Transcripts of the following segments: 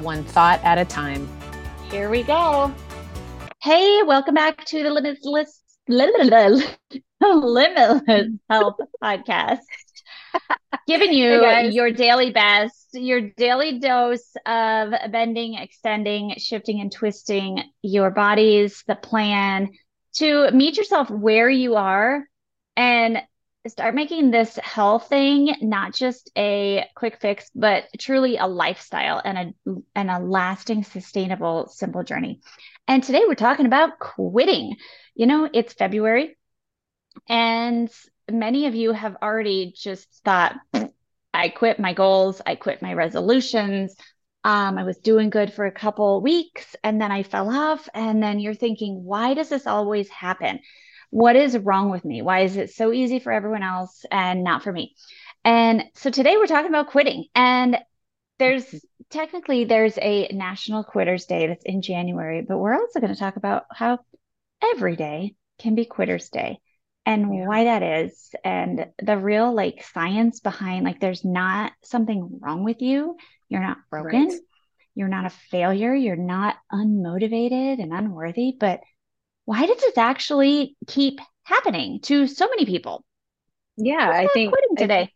one thought at a time. Here we go. Hey, welcome back to the Limitless, Limitless, Limitless Health Podcast. Giving you hey your daily best, your daily dose of bending, extending, shifting, and twisting your bodies, the plan to meet yourself where you are and start making this health thing not just a quick fix but truly a lifestyle and a and a lasting sustainable simple journey. And today we're talking about quitting. You know it's february and many of you have already just thought i quit my goals i quit my resolutions. Um, i was doing good for a couple weeks and then i fell off and then you're thinking why does this always happen what is wrong with me? Why is it so easy for everyone else and not for me? And so today we're talking about quitting. And there's technically there's a National Quitters Day that's in January, but we're also going to talk about how every day can be Quitters Day and yeah. why that is and the real like science behind like there's not something wrong with you. You're not broken. Right. You're not a failure. You're not unmotivated and unworthy, but why does this actually keep happening to so many people? Yeah, I think quitting today. I,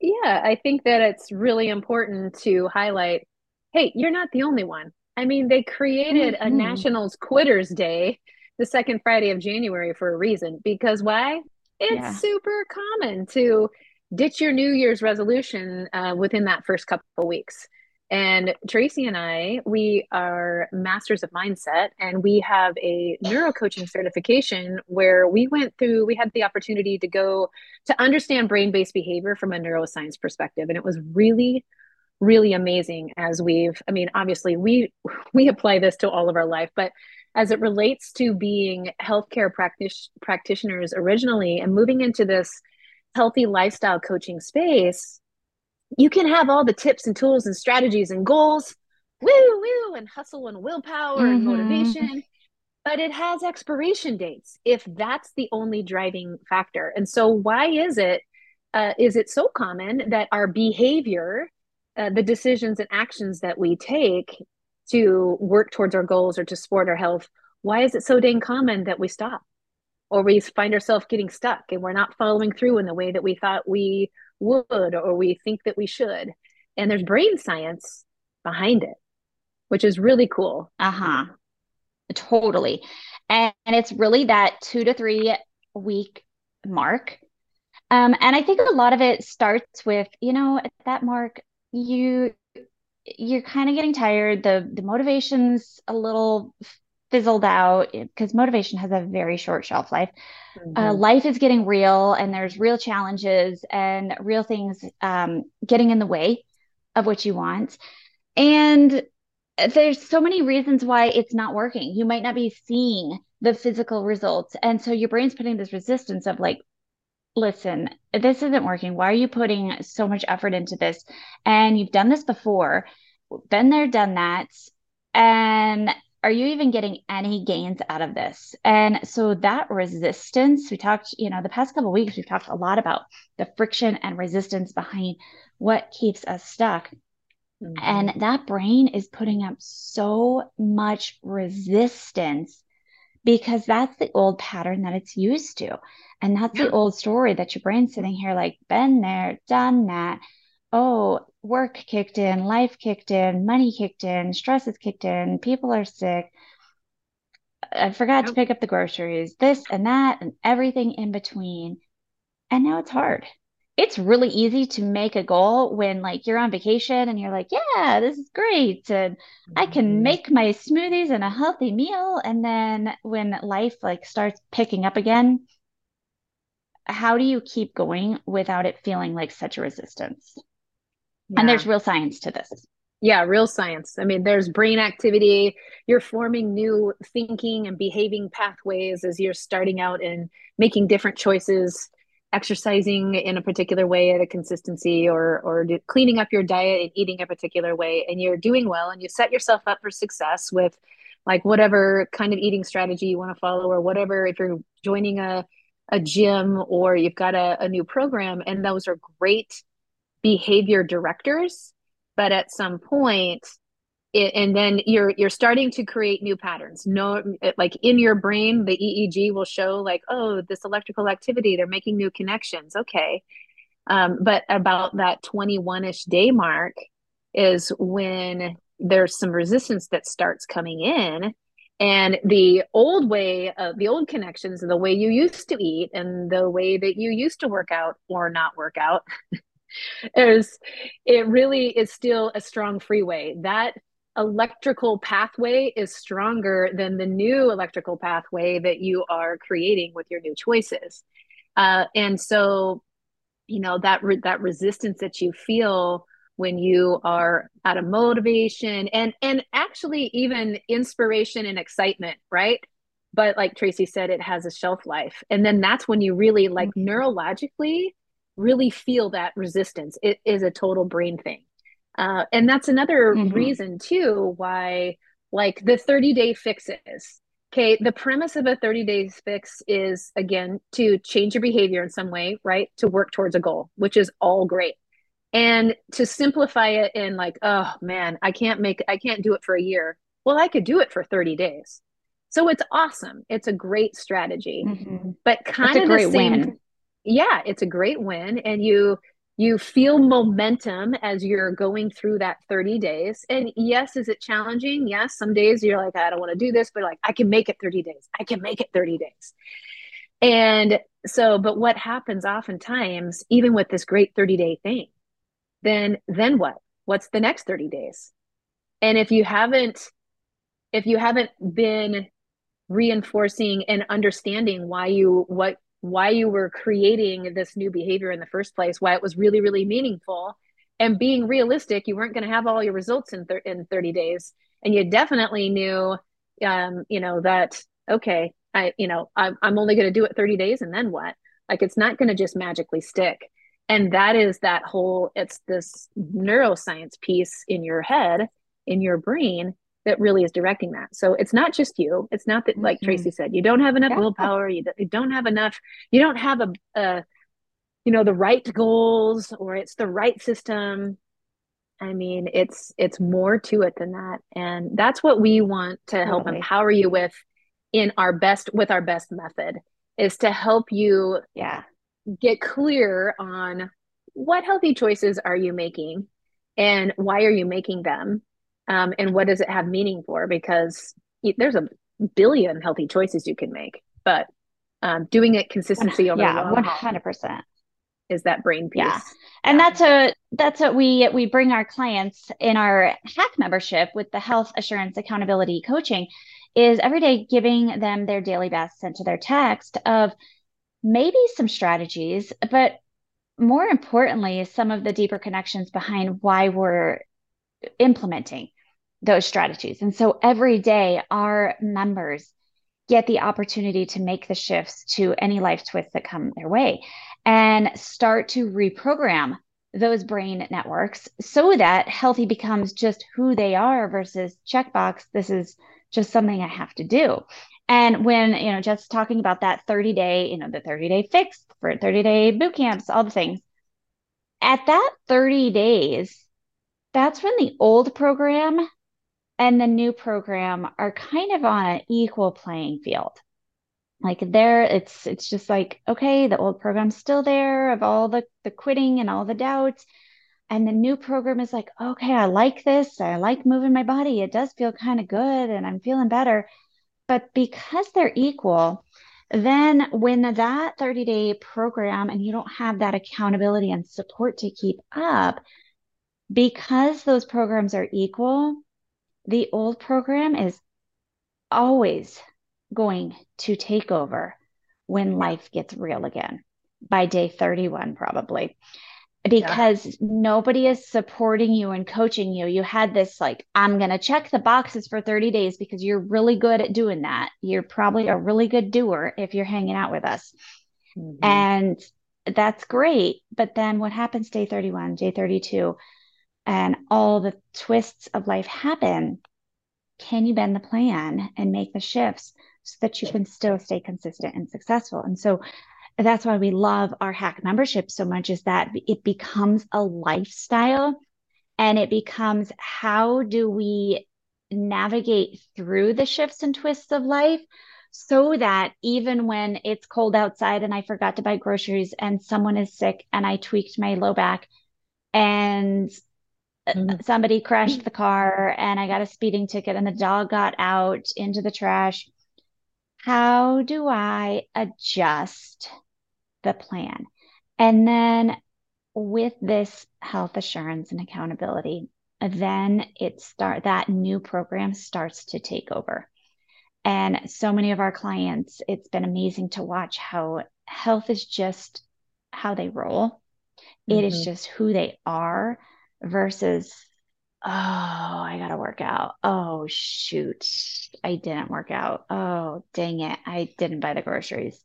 yeah, I think that it's really important to highlight hey, you're not the only one. I mean, they created mm-hmm. a Nationals Quitters Day the second Friday of January for a reason. Because why? It's yeah. super common to ditch your New Year's resolution uh, within that first couple of weeks. And Tracy and I, we are masters of mindset, and we have a neuro coaching certification where we went through, we had the opportunity to go to understand brain based behavior from a neuroscience perspective. And it was really, really amazing as we've, I mean, obviously, we, we apply this to all of our life, but as it relates to being healthcare practitioners originally and moving into this healthy lifestyle coaching space, you can have all the tips and tools and strategies and goals, woo, woo, and hustle and willpower mm-hmm. and motivation, but it has expiration dates if that's the only driving factor. And so, why is it? Uh, is it so common that our behavior, uh, the decisions and actions that we take to work towards our goals or to support our health, why is it so dang common that we stop? Or we find ourselves getting stuck and we're not following through in the way that we thought we would or we think that we should. And there's brain science behind it, which is really cool. Uh huh. Totally. And, and it's really that two to three week mark. Um, and I think a lot of it starts with, you know, at that mark, you you're kind of getting tired. The the motivation's a little fizzled out because motivation has a very short shelf life. Uh, mm-hmm. Uh, life is getting real, and there's real challenges and real things um, getting in the way of what you want. And there's so many reasons why it's not working. You might not be seeing the physical results. And so your brain's putting this resistance of like, listen, this isn't working. Why are you putting so much effort into this? And you've done this before, been there, done that. And are you even getting any gains out of this? And so that resistance, we talked, you know, the past couple weeks, we've talked a lot about the friction and resistance behind what keeps us stuck. Mm-hmm. And that brain is putting up so much resistance because that's the old pattern that it's used to. And that's yeah. the old story that your brain's sitting here like, been there, done that. Oh, work kicked in, life kicked in, money kicked in, stress has kicked in, people are sick. I forgot to pick up the groceries, this and that, and everything in between. And now it's hard. It's really easy to make a goal when like you're on vacation and you're like, yeah, this is great. And I can mm-hmm. make my smoothies and a healthy meal. And then when life like starts picking up again, how do you keep going without it feeling like such a resistance? Yeah. And there's real science to this. Yeah, real science. I mean, there's brain activity. You're forming new thinking and behaving pathways as you're starting out and making different choices, exercising in a particular way at a consistency or or do, cleaning up your diet and eating a particular way and you're doing well and you set yourself up for success with like whatever kind of eating strategy you want to follow or whatever if you're joining a a gym or you've got a, a new program and those are great behavior directors but at some point it, and then you're you're starting to create new patterns. No like in your brain the eeg will show like oh this electrical activity they're making new connections. Okay. Um, but about that 21ish day mark is when there's some resistance that starts coming in. And the old way of the old connections the way you used to eat and the way that you used to work out or not work out is it really is still a strong freeway. That electrical pathway is stronger than the new electrical pathway that you are creating with your new choices. Uh, and so you know that re- that resistance that you feel when you are out of motivation and and actually even inspiration and excitement right? But like tracy said it has a shelf life. And then that's when you really like mm-hmm. neurologically really feel that resistance. It is a total brain thing. Uh, and that's another mm-hmm. reason too why like the 30 day fixes. Okay the premise of a 30 days fix is again to change your behavior in some way right? To work towards a goal which is all great. And to simplify it in like oh man i can't make i can't do it for a year. Well i could do it for 30 days. So it's awesome. It's a great strategy. Mm-hmm. but kind of the same win. Yeah it's a great win. And you you feel momentum as you're going through that 30 days. And yes is it challenging? Yes some days you're like i don't want to do this but like i can make it 30 days. I can make it 30 days. And so but what happens oftentimes even with this great 30 day thing then then what? What's the next 30 days? And if you haven't if you haven't been reinforcing and understanding why you what why you were creating this new behavior in the first place why it was really really meaningful. And being realistic you weren't going to have all your results in thir- in 30 days. And you definitely knew um you know that okay i you know i'm, I'm only going to do it 30 days and then what? Like it's not going to just magically stick. And that is that whole it's this neuroscience piece in your head in your brain that really is directing that. So it's not just you. It's not that like mm-hmm. tracy said you don't have enough yeah. willpower you, don't have enough you don't have a, a you know the right goals or it's the right system. I mean it's it's more to it than that. And that's what we want to help empower you with in our best with our best method is to help you yeah. get clear on what healthy choices are you making and why are you making them um, and what does it have meaning for? Because there's a billion healthy choices you can make but um, doing it consistency over yeah 100% is that brain piece. Yeah and yeah. that's a that's what we we bring our clients in our HAAC membership with the health assurance accountability coaching is every day giving them their daily best sent to their text of maybe some strategies, but more importantly, some of the deeper connections behind why we're implementing those strategies. And so every day, our members get the opportunity to make the shifts to any life twists that come their way and start to reprogram those brain networks so that healthy becomes just who they are versus checkbox. This is just something I have to do. And when, you know, just talking about that 30 day, you know, the 30 day fix for 30 day boot camps, all the things, at that 30 days, that's when the old program and the new program are kind of on an equal playing field. Like there, it's it's just like, okay, the old program's still there of all the the quitting and all the doubts. And the new program is like, okay, I like this. I like moving my body. It does feel kind of good and I'm feeling better but because they're equal, then when that 30 day program and you don't have that accountability and support to keep up, because those programs are equal, the old program is always going to take over when life gets real again by day 31, probably. because yeah. nobody is supporting you and coaching you. You had this like, I'm going to check the boxes for 30 days because you're really good at doing that. You're probably a really good doer if you're hanging out with us. Mm-hmm. And that's great. But then what happens day 31, day 32, and all the twists of life happen? Can you bend the plan and make the shifts so that you can still stay consistent and successful? And so that's why we love our HAAC membership so much is that it becomes a lifestyle and it becomes how do we navigate through the shifts and twists of life so that even when it's cold outside and I forgot to buy groceries and someone is sick and I tweaked my low back and mm-hmm. somebody crashed the car and I got a speeding ticket and the dog got out into the trash. How do I adjust the plan. And then with this health assurance and accountability, then it start that new program starts to take over. And so many of our clients, it's been amazing to watch how health is just how they roll. Mm-hmm. It is mm-hmm. just who they are versus, oh, I got to work out. Oh, shoot, I didn't work out. Oh, dang it, I didn't buy the groceries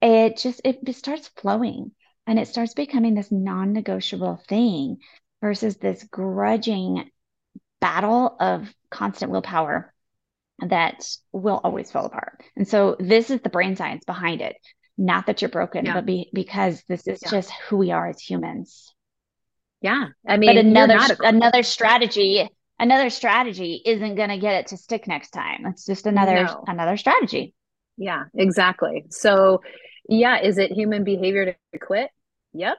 it just it starts flowing and it starts becoming this non-negotiable thing versus this grudging battle of constant willpower that will always fall apart. And so this is the brain science behind it. Not that you're broken, yeah. but be, because this is yeah. just who we are as humans. Yeah. I mean, but another another strategy, another strategy isn't going to get it to stick next time. It's just another no. another strategy. Yeah, exactly. So yeah, is it human behavior to quit? Yep.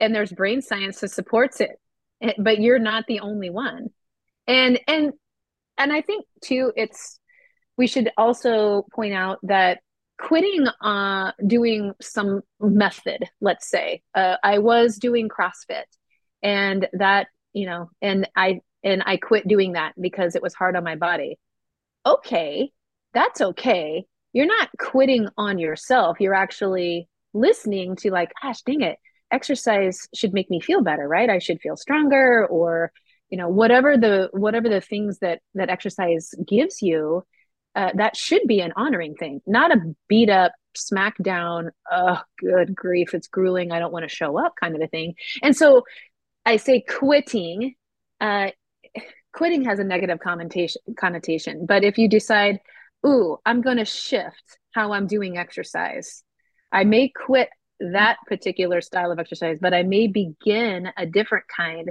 And there's brain science that supports it. Eh, but you're not the only one. And and and I think too it's we should also point out that quitting uh doing some method, let's say. Uh, I was doing CrossFit and that, you know, and I and I quit doing that because it was hard on my body. Okay, that's okay you're not quitting on yourself. You're actually listening to like, gosh, dang it, exercise should make me feel better, right? I should feel stronger or you know whatever the whatever the things that that exercise gives you uh, that should be an honoring thing not a beat up smack down oh good grief it's grueling i don't want to show up kind of a thing and so i say quitting uh, quitting has a negative connotation connotation but if you decide ooh, I'm going to shift how I'm doing exercise. I may quit that particular style of exercise, but I may begin a different kind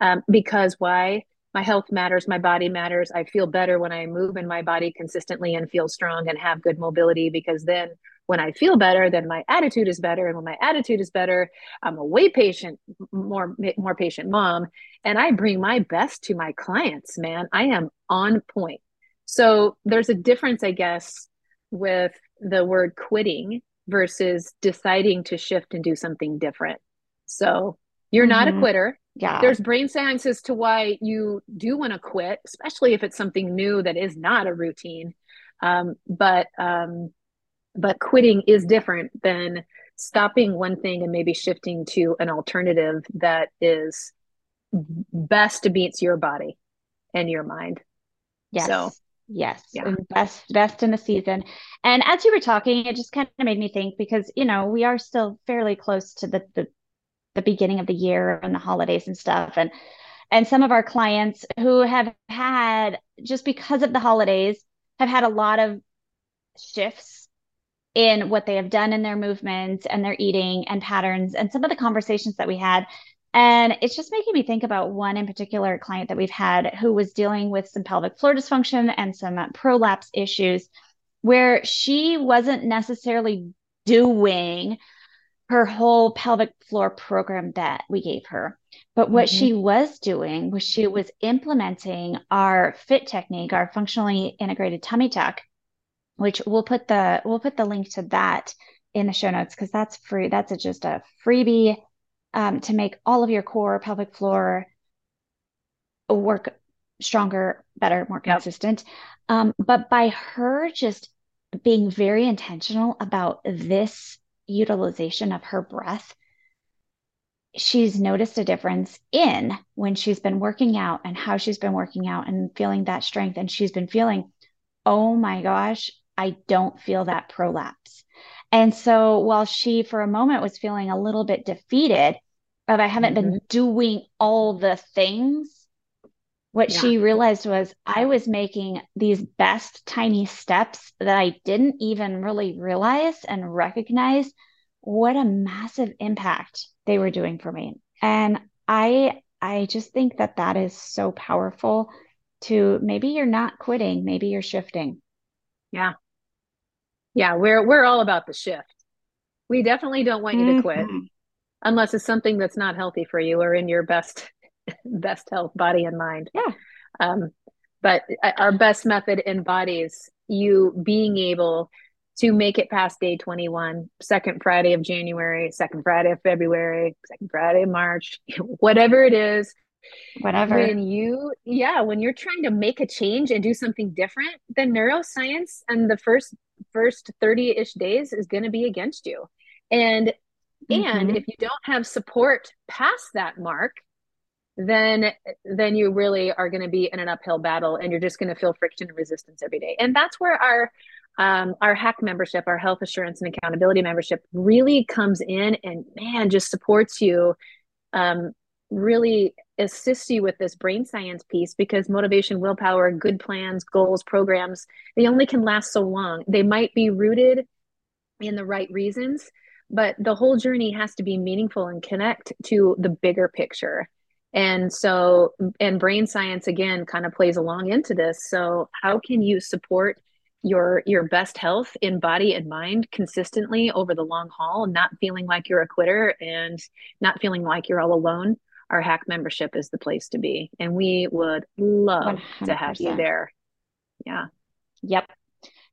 um, because why? My health matters, my body matters. I feel better when I move in my body consistently and feel strong and have good mobility because then when I feel better, then my attitude is better. And when my attitude is better, I'm a way patient, more, more patient mom. And I bring my best to my clients, man. I am on point. So there's a difference, I guess, with the word quitting versus deciding to shift and do something different. So you're mm-hmm. not a mm-hmm. quitter. Yeah. There's brain science as to why you do want to quit, especially if it's something new that is not a routine. Um, but um, but quitting is different than stopping one thing and maybe shifting to an alternative that is best meets your body and your mind. Yes. So Yes, yeah. best best in the season. And as you were talking, it just kind of made me think because you know we are still fairly close to the the, the beginning of the year and the holidays and stuff, and and some of our clients who have had just because of the holidays have had a lot of shifts in what they have done in their movements and their eating and patterns and some of the conversations that we had and it's just making me think about one in particular client that we've had who was dealing with some pelvic floor dysfunction and some prolapse issues, where she wasn't necessarily doing her whole pelvic floor program that we gave her. But what mm-hmm. she was doing was she was implementing our fit technique, our functionally integrated tummy tuck, which we'll put the we'll put the link to that in the show notes because that's free. That's a, just a freebie um, to make all of your core pelvic floor work stronger, better, more consistent. Yep. Um, but by her just being very intentional about this utilization of her breath, she's noticed a difference in when she's been working out and how she's been working out and feeling that strength. And she's been feeling, oh my gosh, I don't feel that prolapse. And so while she, for a moment, was feeling a little bit defeated of I haven't mm-hmm. been doing all the things, what yeah. she realized was I was making these best tiny steps that I didn't even really realize and recognize what a massive impact they were doing for me. And I I just think that that is so powerful to maybe you're not quitting, maybe you're shifting. Yeah. Yeah, we're we're all about the shift. We definitely don't want you mm-hmm. to quit mm-hmm. unless it's something that's not healthy for you or in your best best health body and mind. Yeah. Um, but uh, our best method embodies you being able to make it past day 21, second Friday of January, second Friday of February, second Friday of March, whatever it is. Whatever. When you, yeah, when you're trying to make a change and do something different, then neuroscience and the first first 30-ish days is going to be against you. And mm-hmm. and if you don't have support past that mark, then then you really are going to be in an uphill battle and you're just going to feel friction and resistance every day and that's where our um, our HAAC membership our health assurance and accountability membership really comes in and man just supports you um, really assists you with this brain science piece because motivation willpower good plans goals programs they only can last so long. They might be rooted in the right reasons but the whole journey has to be meaningful and connect to the bigger picture. And so and brain science again kind of plays along into this. So how can you support your your best health in body and mind consistently over the long haul not feeling like you're a quitter and not feeling like you're all alone our HAAC membership is the place to be and we would love 100%. to have you there yeah yep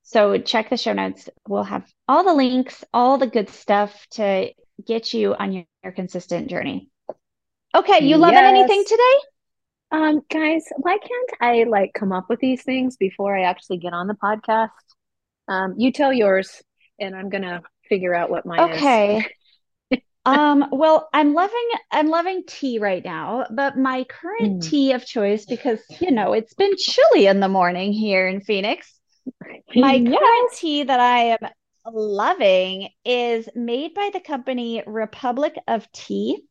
so check the show notes we'll have all the links all the good stuff to get you on your, your consistent journey Okay, you loving yes. anything today? Um, guys, why can't I like come up with these things before I actually get on the podcast? Um, you tell yours, and I'm gonna figure out what mine okay. is. Um, well, I'm loving I'm loving tea right now, but my current mm. tea of choice, because you know it's been chilly in the morning here in Phoenix. My yes. current tea that I am loving is made by the company Republic of Tea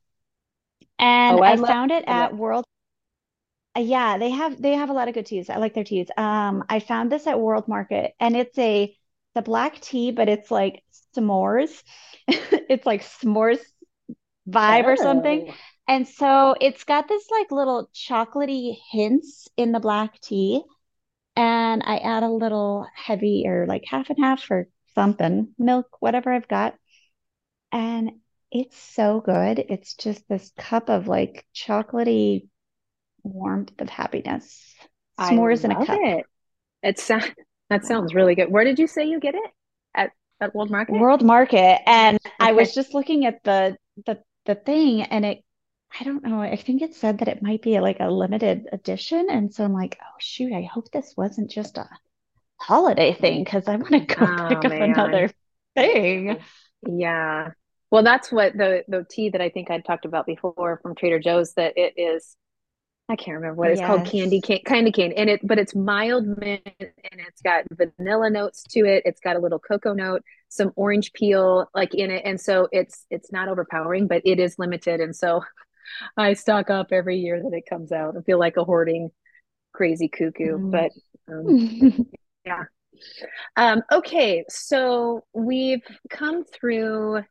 and oh, I, I found it at World. Yeah, they have they have a lot of good teas. I like their teas. Um, I found this at World Market, and it's a the black tea, but it's like s'mores. it's like s'mores vibe oh. or something. Oh. And so it's got this like little chocolatey hints in the black tea. And I add a little heavy or like half and half or something, milk, whatever I've got. And it's so good. It's just this cup of like chocolatey warmth of happiness. S'mores in a cup. It. It's that sounds really good. Where did you say you get it? At at World Market? World Market. And okay. I was just looking at the the the thing and it I don't know. I think it said that it might be like a limited edition. And so I'm like, oh shoot, I hope this wasn't just a holiday thing because I want to go oh, pick man. up another thing. Yeah. Well, that's what the the tea that I think I talked about before from Trader Joe's that it is I can't remember what it's yes. called candy cane kind of cane and it but it's mild mint and it's got vanilla notes to it it's got a little cocoa note some orange peel like in it and so it's it's not overpowering but it is limited and so I stock up every year that it comes out I feel like a hoarding crazy cuckoo mm. but um, yeah um, okay so we've come through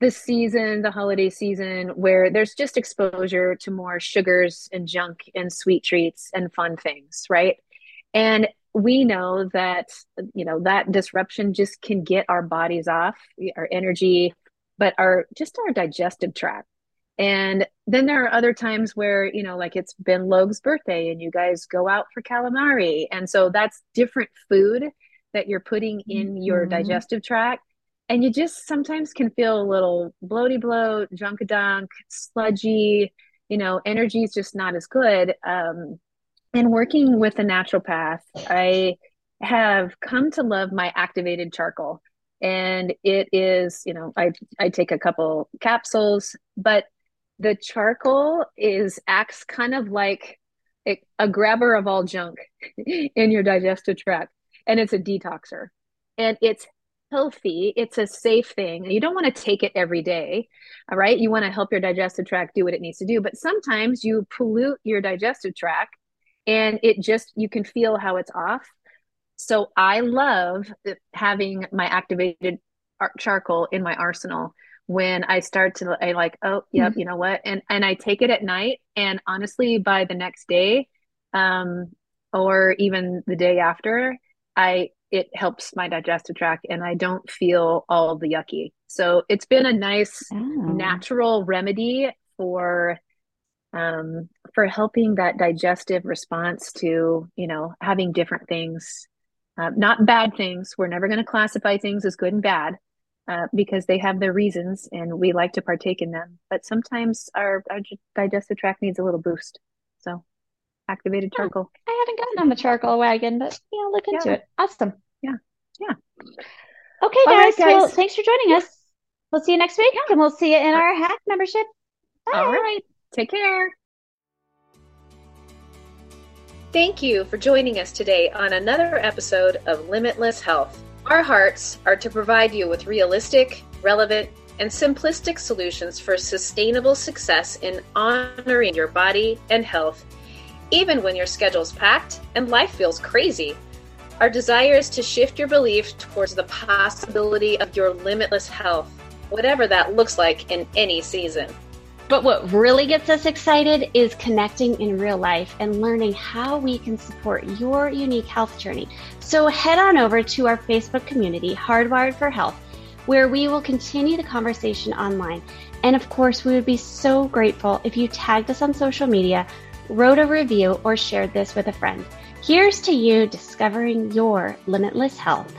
the season, the holiday season, where there's just exposure to more sugars and junk and sweet treats and fun things, right? And we know that, you know, that disruption just can get our bodies off, our energy, but our just our digestive tract. And then there are other times where, you know, like it's been Logue's birthday and you guys go out for calamari. And so that's different food that you're putting in mm-hmm. your digestive tract and you just sometimes can feel a little bloaty bloat, dunk, sludgy, you know, energy is just not as good. Um, and working with a naturopath, I have come to love my activated charcoal. And it is, you know, I I take a couple capsules, but the charcoal is acts kind of like a, a grabber of all junk in your digestive tract, and it's a detoxer, and it's healthy. It's a safe thing. You don't want to take it every day. All right. You want to help your digestive tract do what it needs to do. But sometimes you pollute your digestive tract and it just, you can feel how it's off. So I love having my activated charcoal in my arsenal when I start to I like, oh, yep, mm-hmm. you know what? And and I take it at night and honestly by the next day um or even the day after, I it helps my digestive tract and I don't feel all the yucky. So it's been a nice oh. natural remedy for um for helping that digestive response to, you know, having different things uh, not bad things. We're never going to classify things as good and bad uh, because they have their reasons and we like to partake in them. But sometimes our, our digestive tract needs a little boost. So activated hmm. charcoal. I haven't gotten on the charcoal wagon, but yeah, look into yeah. it. Awesome. Yeah. Yeah. Okay, guys. Right, guys. Well, thanks for joining us. We'll see you next week and we'll see you in our HAAC membership. Bye. All right. Take care. Thank you for joining us today on another episode of Limitless Health. Our hearts are to provide you with realistic, relevant, and simplistic solutions for sustainable success in honoring your body and health, even when your schedule's packed and life feels crazy. Our desire is to shift your belief towards the possibility of your limitless health, whatever that looks like in any season. But what really gets us excited is connecting in real life and learning how we can support your unique health journey. So head on over to our Facebook community, Hardwired for Health, where we will continue the conversation online. And of course, we would be so grateful if you tagged us on social media, wrote a review, or shared this with a friend. Here's to you discovering your limitless health.